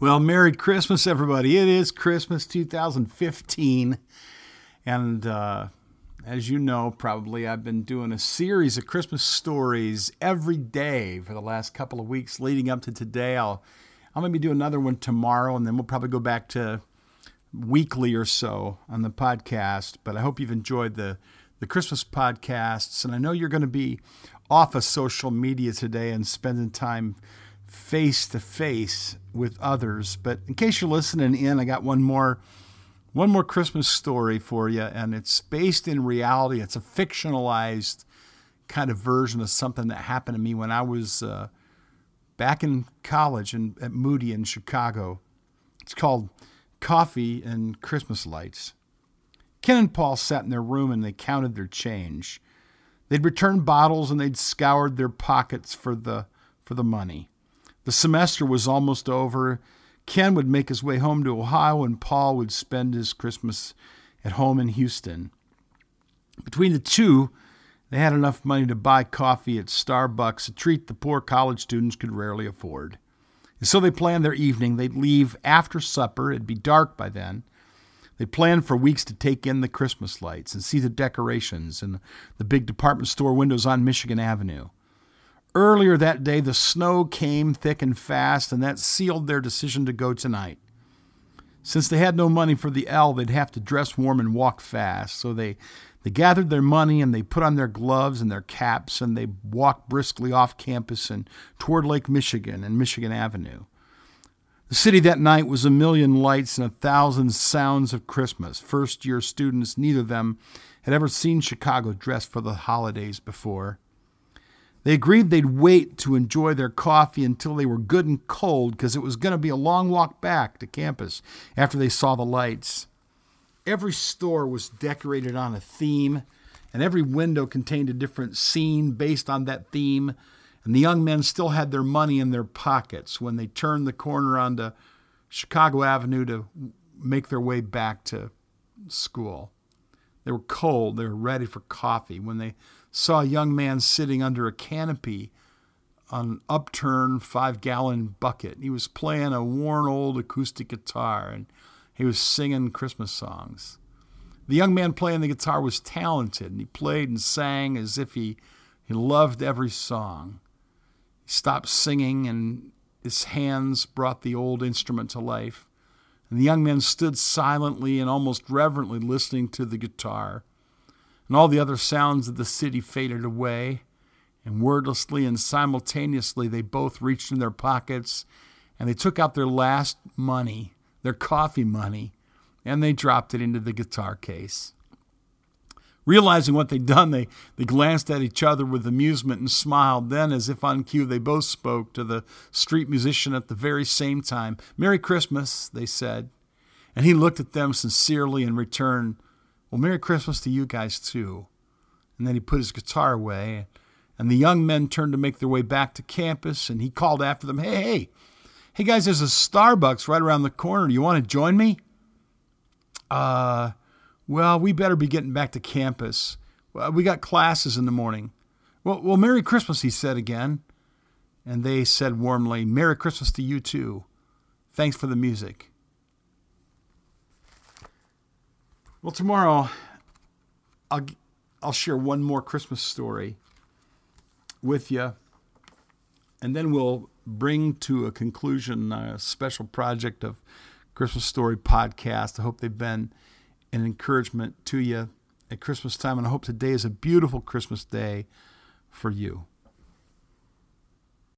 Well, Merry Christmas, everybody. It is Christmas 2015. And uh, as you know, probably, I've been doing a series of Christmas stories every day for the last couple of weeks leading up to today. I'll, I'll maybe do another one tomorrow, and then we'll probably go back to weekly or so on the podcast. But I hope you've enjoyed the, the Christmas podcasts. And I know you're going to be off of social media today and spending time face to face with others. But in case you're listening in, I got one more one more Christmas story for you, and it's based in reality. It's a fictionalized kind of version of something that happened to me when I was uh, back in college in, at Moody in Chicago. It's called Coffee and Christmas Lights. Ken and Paul sat in their room and they counted their change. They'd returned bottles and they'd scoured their pockets for the for the money. The semester was almost over. Ken would make his way home to Ohio, and Paul would spend his Christmas at home in Houston. Between the two, they had enough money to buy coffee at Starbucks, a treat the poor college students could rarely afford. And so they planned their evening. They'd leave after supper, it'd be dark by then. They planned for weeks to take in the Christmas lights and see the decorations and the big department store windows on Michigan Avenue. Earlier that day, the snow came thick and fast, and that sealed their decision to go tonight. Since they had no money for the L, they'd have to dress warm and walk fast. So they, they gathered their money and they put on their gloves and their caps and they walked briskly off campus and toward Lake Michigan and Michigan Avenue. The city that night was a million lights and a thousand sounds of Christmas. First year students, neither of them had ever seen Chicago dressed for the holidays before. They agreed they'd wait to enjoy their coffee until they were good and cold because it was going to be a long walk back to campus after they saw the lights. Every store was decorated on a theme, and every window contained a different scene based on that theme. And the young men still had their money in their pockets when they turned the corner onto Chicago Avenue to make their way back to school. They were cold, they were ready for coffee when they saw a young man sitting under a canopy on an upturned five gallon bucket. He was playing a worn old acoustic guitar and he was singing Christmas songs. The young man playing the guitar was talented and he played and sang as if he, he loved every song. He stopped singing and his hands brought the old instrument to life. And the young man stood silently and almost reverently listening to the guitar and all the other sounds of the city faded away, and wordlessly and simultaneously they both reached in their pockets and they took out their last money, their coffee money, and they dropped it into the guitar case. Realizing what they'd done, they, they glanced at each other with amusement and smiled. Then, as if on cue, they both spoke to the street musician at the very same time. Merry Christmas, they said. And he looked at them sincerely in return. well, Merry Christmas to you guys, too. And then he put his guitar away, and the young men turned to make their way back to campus, and he called after them, Hey, hey, hey, guys, there's a Starbucks right around the corner. Do you want to join me? Uh, well, we better be getting back to campus. We got classes in the morning. Well, well, Merry Christmas, he said again. And they said warmly, Merry Christmas to you too. Thanks for the music. Well, tomorrow I'll I'll share one more Christmas story with you, and then we'll bring to a conclusion a special project of Christmas Story podcast. I hope they've been an encouragement to you at Christmas time, and I hope today is a beautiful Christmas day for you.